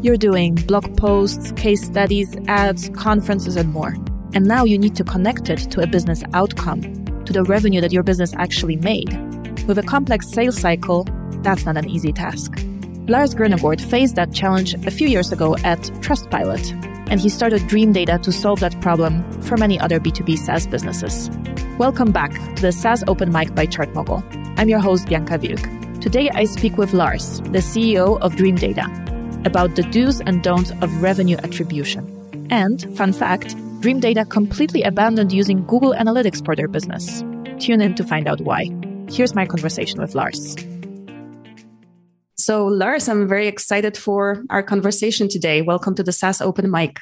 You're doing blog posts, case studies, ads, conferences, and more. And now you need to connect it to a business outcome, to the revenue that your business actually made. With a complex sales cycle, that's not an easy task. Lars Grønbæk faced that challenge a few years ago at Trustpilot, and he started Dreamdata to solve that problem for many other B2B SaaS businesses. Welcome back to the SaaS Open Mic by ChartMogul. I'm your host, Bianca Wilk. Today I speak with Lars, the CEO of Dreamdata, about the do's and don'ts of revenue attribution. And, fun fact, Dreamdata completely abandoned using Google Analytics for their business. Tune in to find out why. Here's my conversation with Lars. So, Lars, I'm very excited for our conversation today. Welcome to the SaaS Open Mic.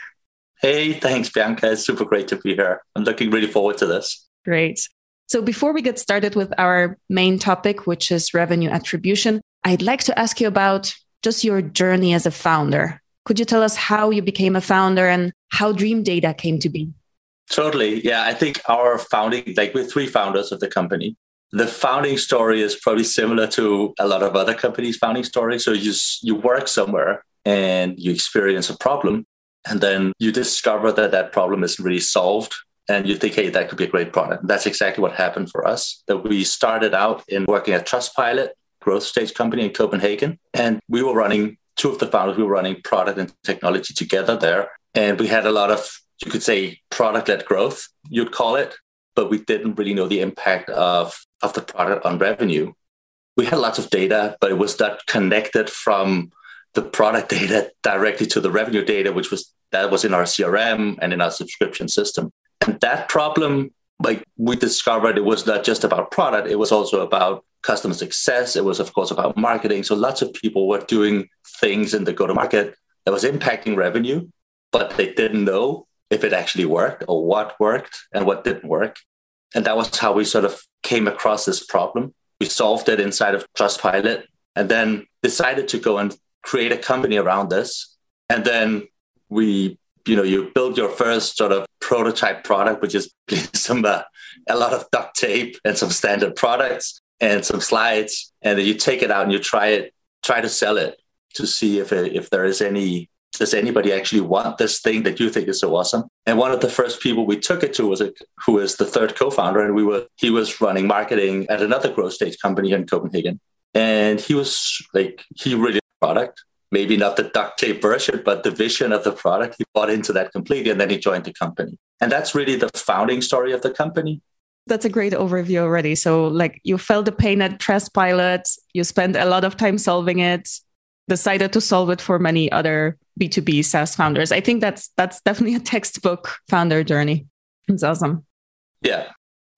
Hey, thanks, Bianca. It's super great to be here. I'm looking really forward to this. Great. So, before we get started with our main topic, which is revenue attribution, I'd like to ask you about just your journey as a founder. Could you tell us how you became a founder and how Dreamdata came to be? Totally. Yeah. I think our founding, like we're three founders of the company the founding story is probably similar to a lot of other companies' founding stories. So you you work somewhere and you experience a problem, and then you discover that that problem isn't really solved, and you think, hey, that could be a great product. That's exactly what happened for us. That we started out in working at Trustpilot, growth stage company in Copenhagen, and we were running two of the founders. We were running product and technology together there, and we had a lot of you could say product-led growth, you'd call it, but we didn't really know the impact of, of the product on revenue. We had lots of data, but it was not connected from the product data directly to the revenue data, which was that was in our CRM and in our subscription system. And that problem, like we discovered, it was not just about product; it was also about customer success. It was, of course, about marketing. So lots of people were doing things in the go-to-market that was impacting revenue, but they didn't know if it actually worked or what worked and what didn't work. And that was how we sort of came across this problem. We solved it inside of Trustpilot and then decided to go and create a company around this. And then we, you know, you build your first sort of prototype product, which is some uh, a lot of duct tape and some standard products and some slides, and then you take it out and you try it, try to sell it to see if it, if there is any does anybody actually want this thing that you think is so awesome? And one of the first people we took it to was a, who is the third co-founder, and we were he was running marketing at another growth stage company in Copenhagen, and he was like he really product. Maybe not the duct tape version, but the vision of the product. He bought into that completely, and then he joined the company. And that's really the founding story of the company. That's a great overview already. So, like, you felt the pain at Trustpilot, you spent a lot of time solving it, decided to solve it for many other B2B SaaS founders. I think that's that's definitely a textbook founder journey. It's awesome. Yeah.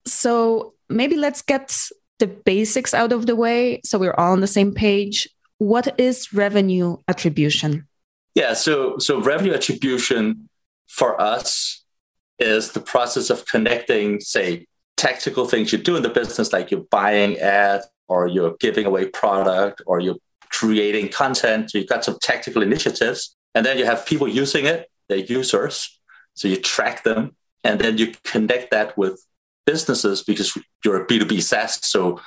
So maybe let's get the basics out of the way so we're all on the same page. What is revenue attribution? Yeah, so so revenue attribution for us is the process of connecting, say, tactical things you do in the business, like you're buying ads or you're giving away product or you're creating content. So you've got some tactical initiatives, and then you have people using it, they're users. So you track them, and then you connect that with businesses because you're a B2B SaaS. So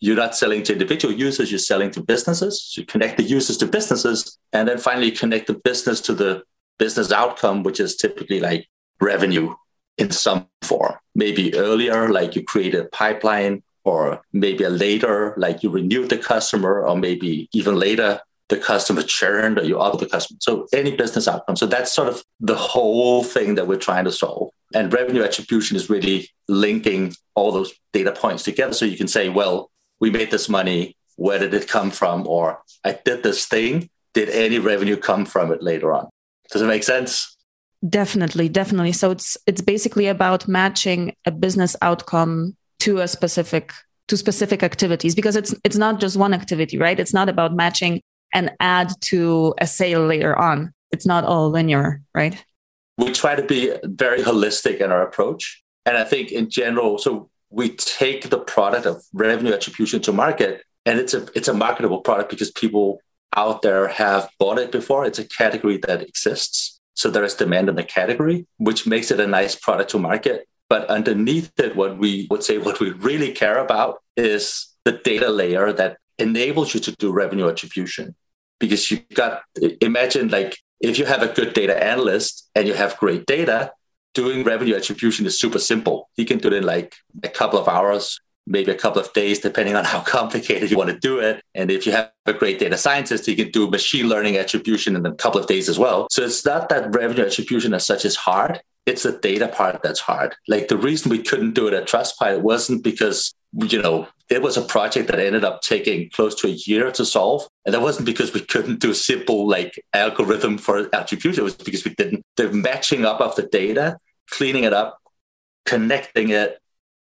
you're not selling to individual users, you're selling to businesses. So you connect the users to businesses, and then finally you connect the business to the business outcome, which is typically like revenue in some form. Maybe earlier, like you create a pipeline or maybe later, like you renewed the customer, or maybe even later, the customer churned or you out the customer. So any business outcome. So that's sort of the whole thing that we're trying to solve. And revenue attribution is really linking all those data points together. So you can say, well, we made this money. Where did it come from? Or I did this thing. Did any revenue come from it later on? Does it make sense? Definitely, definitely. So it's it's basically about matching a business outcome to a specific to specific activities because it's it's not just one activity right? It's not about matching an ad to a sale later on. It's not all linear right? We try to be very holistic in our approach. And i think in general so we take the product of revenue attribution to market and it's a it's a marketable product because people out there have bought it before. It's a category that exists so there is demand in the category which makes it a nice product to market but underneath it, what we would say, what we really care about is the data layer that enables you to do revenue attribution. because you've got imagine like if you have a good data analyst and you have great data, doing revenue attribution is super simple. He can do it in like a couple of hours, maybe a couple of days, depending on how complicated you want to do it. And if you have a great data scientist, you can do machine learning attribution in a couple of days as well. So it's not that revenue attribution as such is hard. It's the data part that's hard. Like the reason we couldn't do it at Trustpilot wasn't because, you know, it was a project that ended up taking close to a year to solve. And that wasn't because we couldn't do a simple like algorithm for attribution. It was because we didn't. The matching up of the data, cleaning it up, connecting it,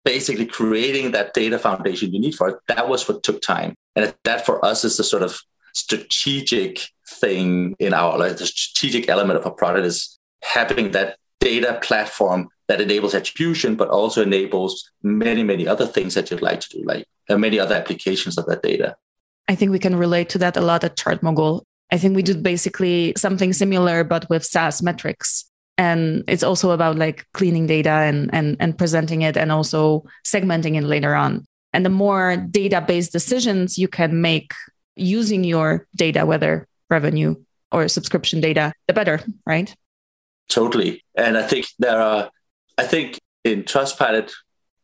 basically creating that data foundation you need for it. That was what took time. And that for us is the sort of strategic thing in our like the strategic element of a product is having that data platform that enables attribution, but also enables many, many other things that you'd like to do, like many other applications of that data. I think we can relate to that a lot at ChartMogul. I think we do basically something similar, but with SaaS metrics and it's also about like cleaning data and and and presenting it and also segmenting it later on. And the more data based decisions you can make using your data whether revenue or subscription data the better right? Totally. And i think there are i think in trustpilot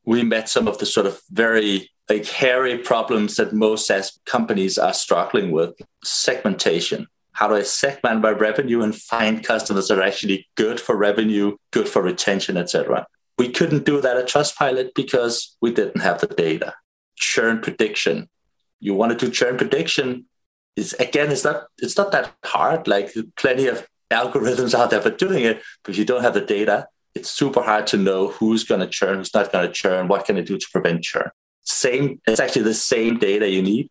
we met some of the sort of very like hairy problems that most SaaS companies are struggling with segmentation how do I segment my revenue and find customers that are actually good for revenue, good for retention, etc. We couldn't do that at Trustpilot because we didn't have the data. Churn prediction. You want to do churn prediction. Is again, it's not it's not that hard. Like plenty of algorithms out there for doing it, but if you don't have the data, it's super hard to know who's going to churn, who's not going to churn, what can I do to prevent churn. Same, it's actually the same data you need.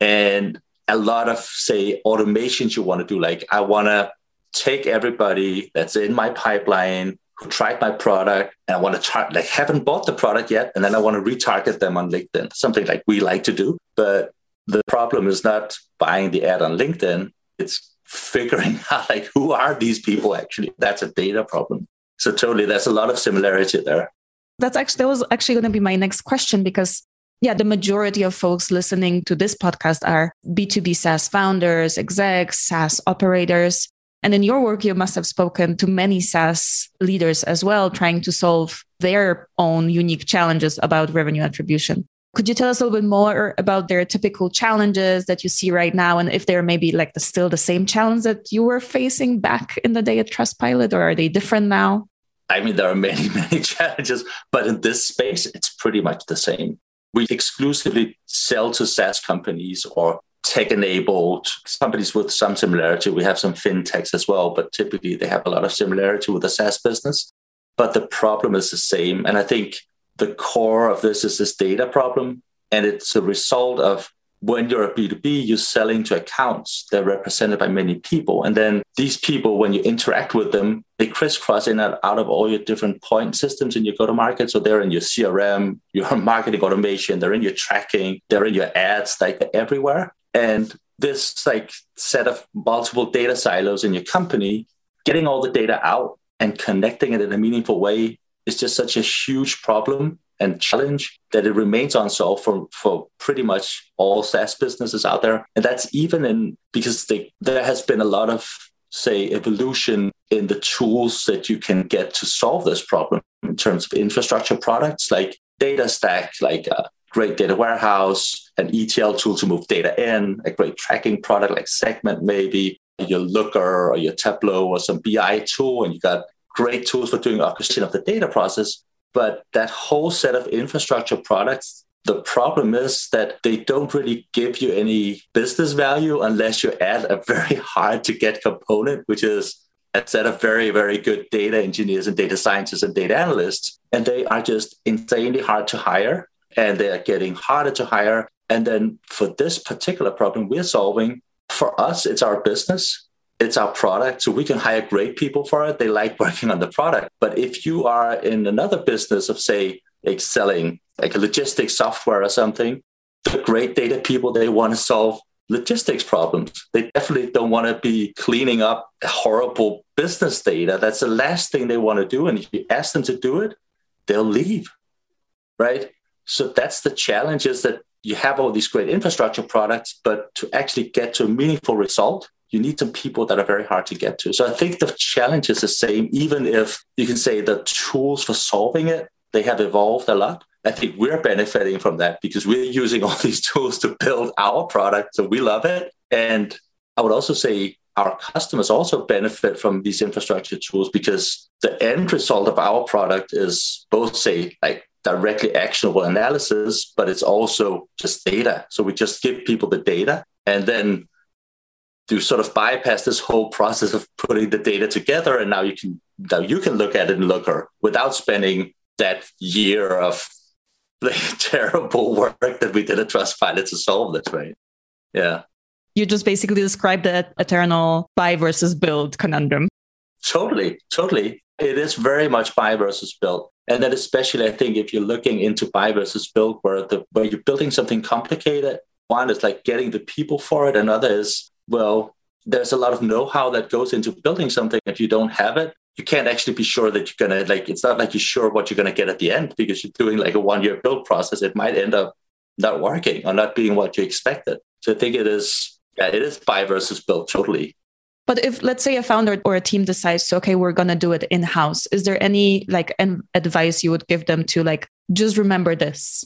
And a lot of say automations you want to do. Like i want to take everybody that's in my pipeline who tried my product and i want to tar- like haven't bought the product yet and then i want to retarget them on linkedin. Something like we like to do but the problem is not buying the ad on linkedin it's figuring out like who are these people actually. That's a data problem. So totally there's a lot of similarity there. That's actually that was actually going to be my next question because yeah, the majority of folks listening to this podcast are B2B SaaS founders, execs, SaaS operators. And in your work, you must have spoken to many SaaS leaders as well, trying to solve their own unique challenges about revenue attribution. Could you tell us a little bit more about their typical challenges that you see right now? And if they're maybe like the, still the same challenge that you were facing back in the day at Trustpilot, or are they different now? I mean, there are many, many challenges, but in this space, it's pretty much the same. We exclusively sell to SaaS companies or tech enabled companies with some similarity. We have some fintechs as well, but typically they have a lot of similarity with the SaaS business. But the problem is the same. And I think the core of this is this data problem. And it's a result of when you're a B2B, you're selling to accounts. that are represented by many people. And then these people, when you interact with them, they crisscross in and out of all your different point systems in your go to market. So they're in your CRM, your marketing automation, they're in your tracking, they're in your ads, like everywhere. And this like set of multiple data silos in your company, getting all the data out and connecting it in a meaningful way is just such a huge problem and challenge that it remains unsolved for, for pretty much all SaaS businesses out there. And that's even in because they, there has been a lot of, say, evolution in the tools that you can get to solve this problem in terms of infrastructure products like data stack, like a great data warehouse, an ETL tool to move data in, a great tracking product like Segment, maybe your Looker or your Tableau or some BI tool, and you got great tools for doing orchestration of the data process. But that whole set of infrastructure products, the problem is that they don't really give you any business value unless you add a very hard to get component, which is a set of very, very good data engineers and data scientists and data analysts. And they are just insanely hard to hire and they are getting harder to hire. And then for this particular problem we're solving, for us, it's our business it's our product. So we can hire great people for it. They like working on the product. But if you are in another business of, say, like selling like a logistics software or something, the great data people, they want to solve logistics problems. They definitely don't want to be cleaning up horrible business data. That's the last thing they want to do. And if you ask them to do it, they'll leave. Right. So that's the challenge is that you have all these great infrastructure products, but to actually get to a meaningful result, you need some people that are very hard to get to. So I think the challenge is the same, even if you can say the tools for solving it, they have evolved a lot. I think we're benefiting from that because we're using all these tools to build our product. So we love it. And I would also say our customers also benefit from these infrastructure tools because the end result of our product is both say like directly actionable analysis, but it's also just data. So we just give people the data and then to sort of bypass this whole process of putting the data together. And now you can now you can look at it in Looker without spending that year of like terrible work that we did at Trustpilot to solve this, right? Yeah. You just basically described the eternal buy versus build conundrum. Totally, totally. It is very much buy versus build. And then especially I think if you're looking into buy versus build where the where you're building something complicated, one is like getting the people for it, another is well, there's a lot of know-how that goes into building something. If you don't have it, you can't actually be sure that you're gonna like it's not like you're sure what you're gonna get at the end because you're doing like a one-year build process. It might end up not working or not being what you expected. So I think it is yeah, it is buy versus build totally. But if let's say a founder or a team decides, okay, we're gonna do it in house, is there any like an advice you would give them to like just remember this?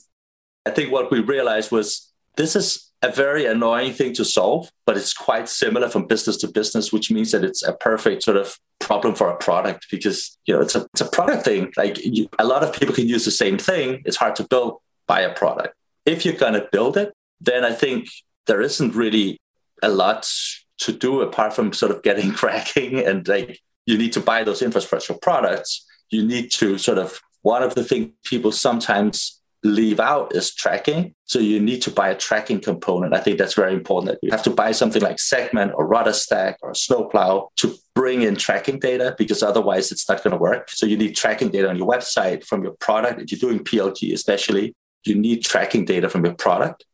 I think what we realized was this is a very annoying thing to solve, but it's quite similar from business to business, which means that it's a perfect sort of problem for a product because you know it's a it's a product thing. Like you, a lot of people can use the same thing. It's hard to build by a product. If you're going to build it, then I think there isn't really a lot to do apart from sort of getting cracking and like you need to buy those infrastructure products. You need to sort of one of the things people sometimes leave out is tracking. So you need to buy a tracking component. I think that's very important. that You have to buy something like Segment or RudderStack or Snowplow to bring in tracking data because otherwise it's not going to work. So you need tracking data on your website from your product. If you're doing PLG, especially, you need tracking data from your product.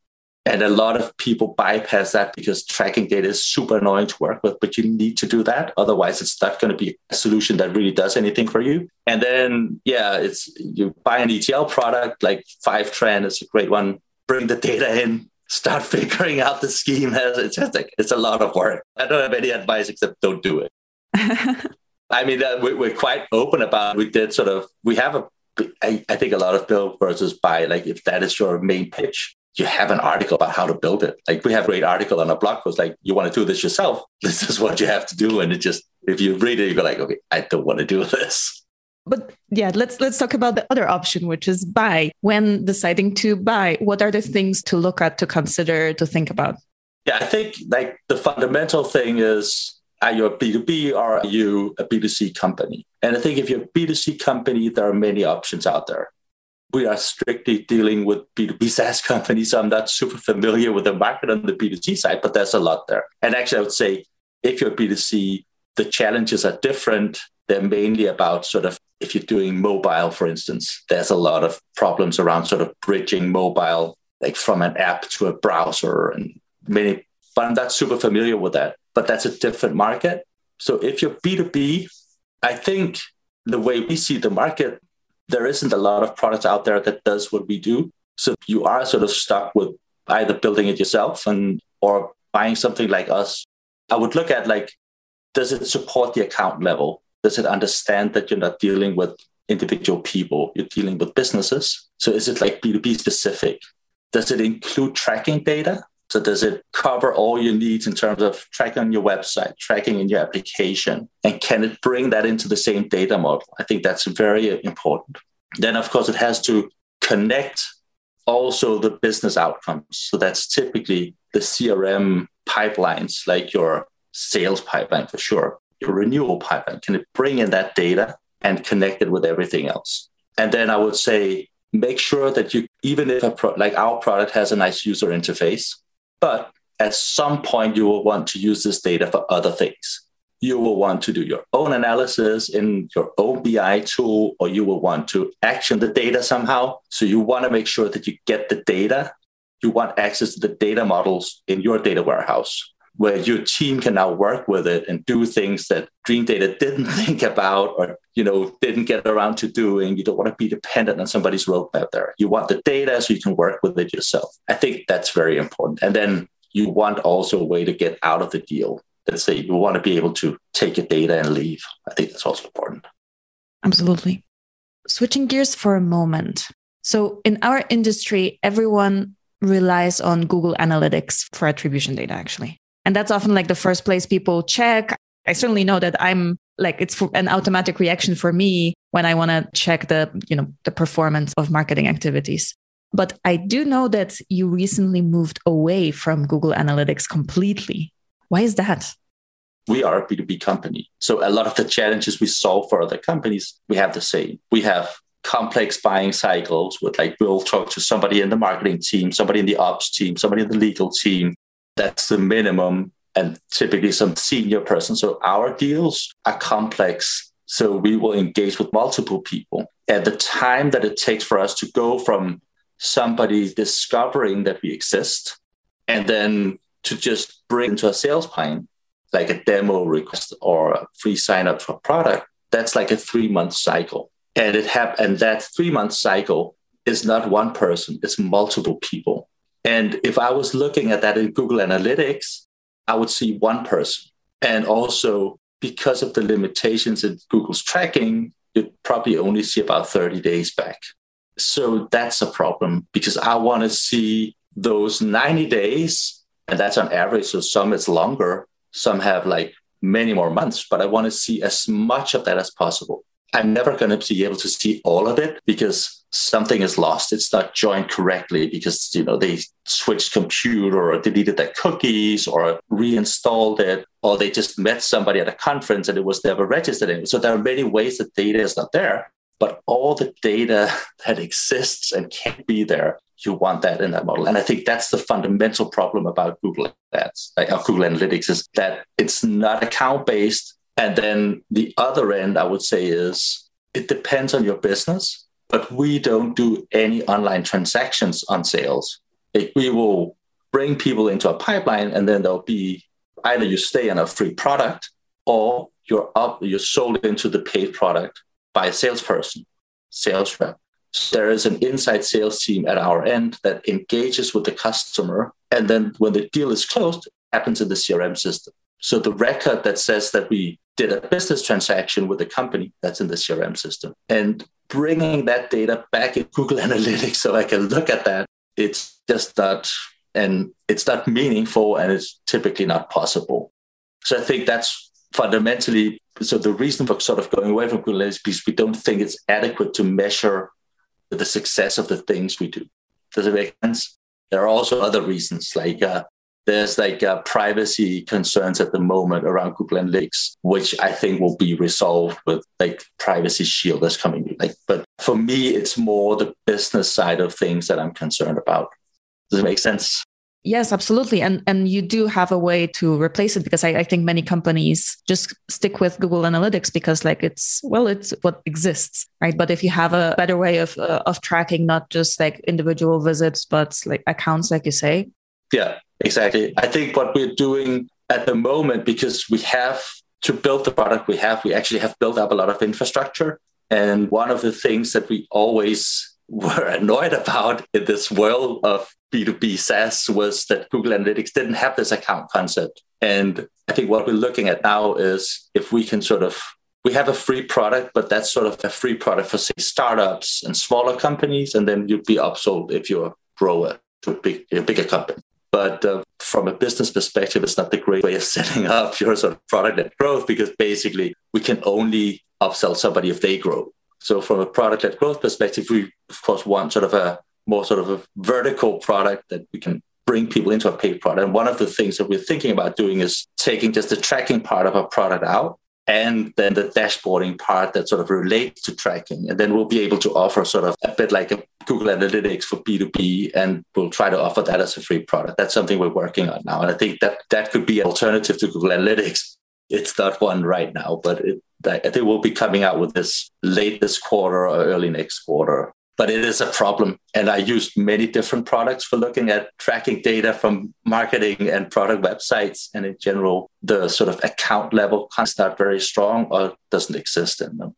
And a lot of people bypass that because tracking data is super annoying to work with, but you need to do that. Otherwise, it's not going to be a solution that really does anything for you. And then, yeah, it's you buy an ETL product like Fivetran is a great one. Bring the data in, start figuring out the scheme. It's just like, it's a lot of work. I don't have any advice except don't do it. I mean, uh, we, we're quite open about. It. We did sort of. We have a I, I, think a lot of build versus buy, like if that is your main pitch, you have an article about how to build it. Like we have a great article on a blog post, like you want to do this yourself. This is what you have to do. And it just, if you read it, you go like, okay, I don't want to do this. But yeah, let's let's talk about the other option, which is buy. When deciding to buy, what are the things to look at, to consider, to think about? Yeah, I think like the fundamental thing is are you a B2B or are you a B2C company? And I think if you're a B2C company, there are many options out there we are strictly dealing with B2B SaaS companies. So I'm not super familiar with the market on the B2C side, but there's a lot there. And actually, I would say if you're B2C, the challenges are different. They're mainly about sort of if you're doing mobile, for instance, there's a lot of problems around sort of bridging mobile, like from an app to a browser and many, but I'm not super familiar with that. But that's a different market. So if you're B2B, I think the way we see the market there isn't a lot of products out there that does what we do. So you are sort of stuck with either building it yourself and or buying something like us. I would look at like, does it support the account level? Does it understand that you're not dealing with individual people? You're dealing with businesses. So is it like B2B specific? Does it include tracking data? So does it cover all your needs in terms of tracking on your website, tracking in your application? And can it bring that into the same data model? I think that's very important. Then, of course, it has to connect also the business outcomes. So that's typically the CRM pipelines, like your sales pipeline for sure, your renewal pipeline. Can it bring in that data and connect it with everything else? And then I would say, make sure that you, even if a pro, like our product has a nice user interface, but at some point, you will want to use this data for other things. You will want to do your own analysis in your own BI tool, or you will want to action the data somehow. So you want to make sure that you get the data. You want access to the data models in your data warehouse. Where your team can now work with it and do things that Dreamdata didn't think about or you know didn't get around to doing. You don't want to be dependent on somebody's roadmap there. You want the data so you can work with it yourself. I think that's very important. And then you want also a way to get out of the deal. Let's say you want to be able to take your data and leave. I think that's also important. Absolutely. Switching gears for a moment. So, in our industry, everyone relies on Google Analytics for attribution data, actually. And that's often like the first place people check. I certainly know that I'm like, it's an automatic reaction for me when I want to check the, you know, the performance of marketing activities. But I do know that you recently moved away from Google Analytics completely. Why is that? We are a B2B company. So a lot of the challenges we solve for other companies, we have the same. We have complex buying cycles with like we'll talk to somebody in the marketing team, somebody in the ops team, somebody in the legal team. That's the minimum and typically some senior person. So our deals are complex. So we will engage with multiple people. At the time that it takes for us to go from somebody discovering that we exist and then to just bring into a sales plan, like a demo request or a free sign up for a product, that's like a three month cycle. And it hap- and that three month cycle is not one person, it's multiple people. And if I was looking at that in Google Analytics, I would see one person. And also because of the limitations in Google's tracking, you'd probably only see about 30 days back. So that's a problem because I want to see those 90 days, and that's on average. So some it's longer, some have like many more months, but I want to see as much of that as possible. I'm never going to be able to see all of it because something is lost. It's not joined correctly because you know they switched computer or deleted their cookies or reinstalled it or they just met somebody at a conference and it was never registered. So there are many ways that data is not there. But all the data that exists and can be there, you want that in that model. And I think that's the fundamental problem about Google Ads, like Google Analytics, is that it's not account based and then the other end, I would say, is it depends on your business, but we don't do any online transactions on sales. We will bring people into a pipeline, and then there'll be either you stay on a free product or you're up, you're sold into the paid product by a salesperson, sales rep. So there is an inside sales team at our end that engages with the customer. And then when the deal is closed, happens in the CRM system. So the record that says that we did a business transaction with a company that's in the CRM system and bringing that data back in Google Analytics so I can look at that, it's just not, and it's not meaningful and it's typically not possible. So I think that's fundamentally, so the reason for sort of going away from Google Analytics is because we don't think it's adequate to measure the success of the things we do. Does it make sense? There are also other reasons like uh, there's like uh, privacy concerns at the moment around Google Analytics, which I think will be resolved with like privacy shield that's coming. Like, but for me, it's more the business side of things that I'm concerned about. Does it make sense? Yes, absolutely. And and you do have a way to replace it because I, I think many companies just stick with Google Analytics because like it's well, it's what exists, right? But if you have a better way of uh, of tracking not just like individual visits, but like accounts, like you say, yeah, exactly. I think what we're doing at the moment, because we have to build the product we have, we actually have built up a lot of infrastructure. And one of the things that we always were annoyed about in this world of B2B SaaS was that Google Analytics didn't have this account concept. And I think what we're looking at now is if we can sort of we have a free product, but that's sort of a free product for say startups and smaller companies, and then you'd be upsold if you're a grower to a, big, a bigger company. But uh, from a business perspective, it's not the great way of setting up your sort of product led growth because basically we can only upsell somebody if they grow. So from a product led growth perspective, we of course want sort of a more sort of a vertical product that we can bring people into a paid product. And one of the things that we're thinking about doing is taking just the tracking part of our product out and then the dashboarding part that sort of relates to tracking. And then we'll be able to offer sort of a bit like a Google Analytics for B2B, and we'll try to offer that as a free product. That's something we're working on now. And I think that that could be an alternative to Google Analytics. It's not one right now, but it, I think we'll be coming out with this late this quarter or early next quarter. But it is a problem. And I used many different products for looking at tracking data from marketing and product websites. And in general, the sort of account level can't start very strong or doesn't exist in them.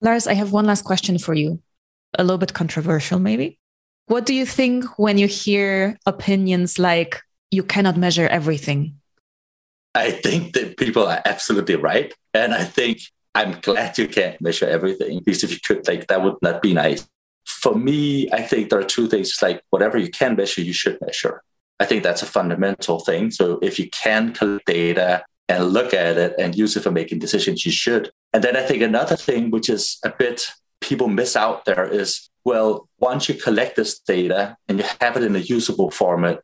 Lars, I have one last question for you, a little bit controversial, maybe. What do you think when you hear opinions like you cannot measure everything? I think that people are absolutely right. And I think I'm glad you can't measure everything because if you could, like, that would not be nice. For me, I think there are two things like whatever you can measure, you should measure. I think that's a fundamental thing. So if you can collect data and look at it and use it for making decisions, you should. And then I think another thing, which is a bit people miss out there, is well, once you collect this data and you have it in a usable format,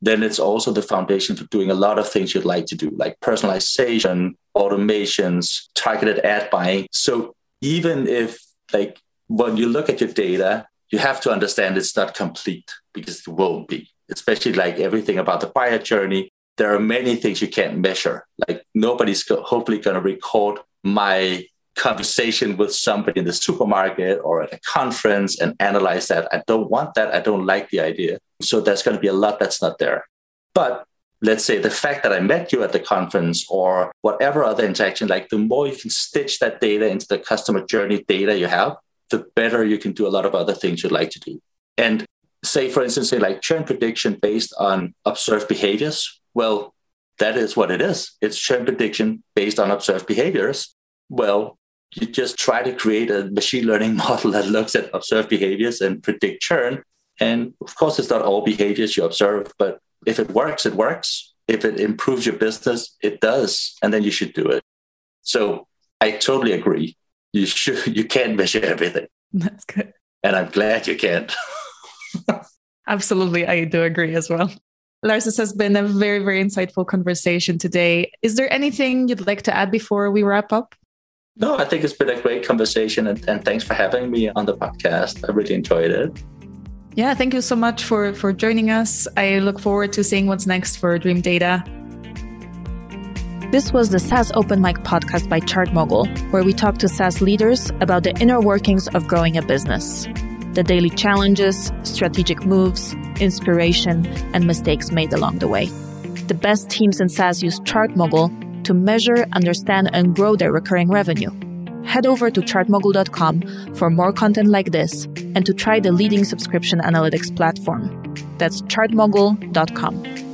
then it's also the foundation for doing a lot of things you'd like to do, like personalization, automations, targeted ad buying. So even if, like, when you look at your data, you have to understand it's not complete because it won't be, especially like everything about the buyer journey. There are many things you can't measure. Like, nobody's go- hopefully going to record my conversation with somebody in the supermarket or at a conference and analyze that. I don't want that. I don't like the idea. So there's going to be a lot that's not there. But let's say the fact that I met you at the conference or whatever other interaction, like the more you can stitch that data into the customer journey data you have, the better you can do a lot of other things you'd like to do. And say, for instance, say like churn prediction based on observed behaviors. Well, that is what it is. It's churn prediction based on observed behaviors. Well, you just try to create a machine learning model that looks at observed behaviors and predict churn. And of course, it's not all behaviors you observe, but if it works, it works. If it improves your business, it does. And then you should do it. So I totally agree. You should you can't measure everything. That's good. And I'm glad you can't. Absolutely. I do agree as well. Lars, this has been a very, very insightful conversation today. Is there anything you'd like to add before we wrap up? No, I think it's been a great conversation and, and thanks for having me on the podcast. I really enjoyed it. Yeah, thank you so much for for joining us. I look forward to seeing what's next for Dreamdata. This was the SaaS Open Mic podcast by ChartMogul, where we talk to SaaS leaders about the inner workings of growing a business, the daily challenges, strategic moves, inspiration, and mistakes made along the way. The best teams in SaaS use ChartMogul to measure, understand, and grow their recurring revenue head over to chartmogul.com for more content like this and to try the leading subscription analytics platform. That's chartmogul.com.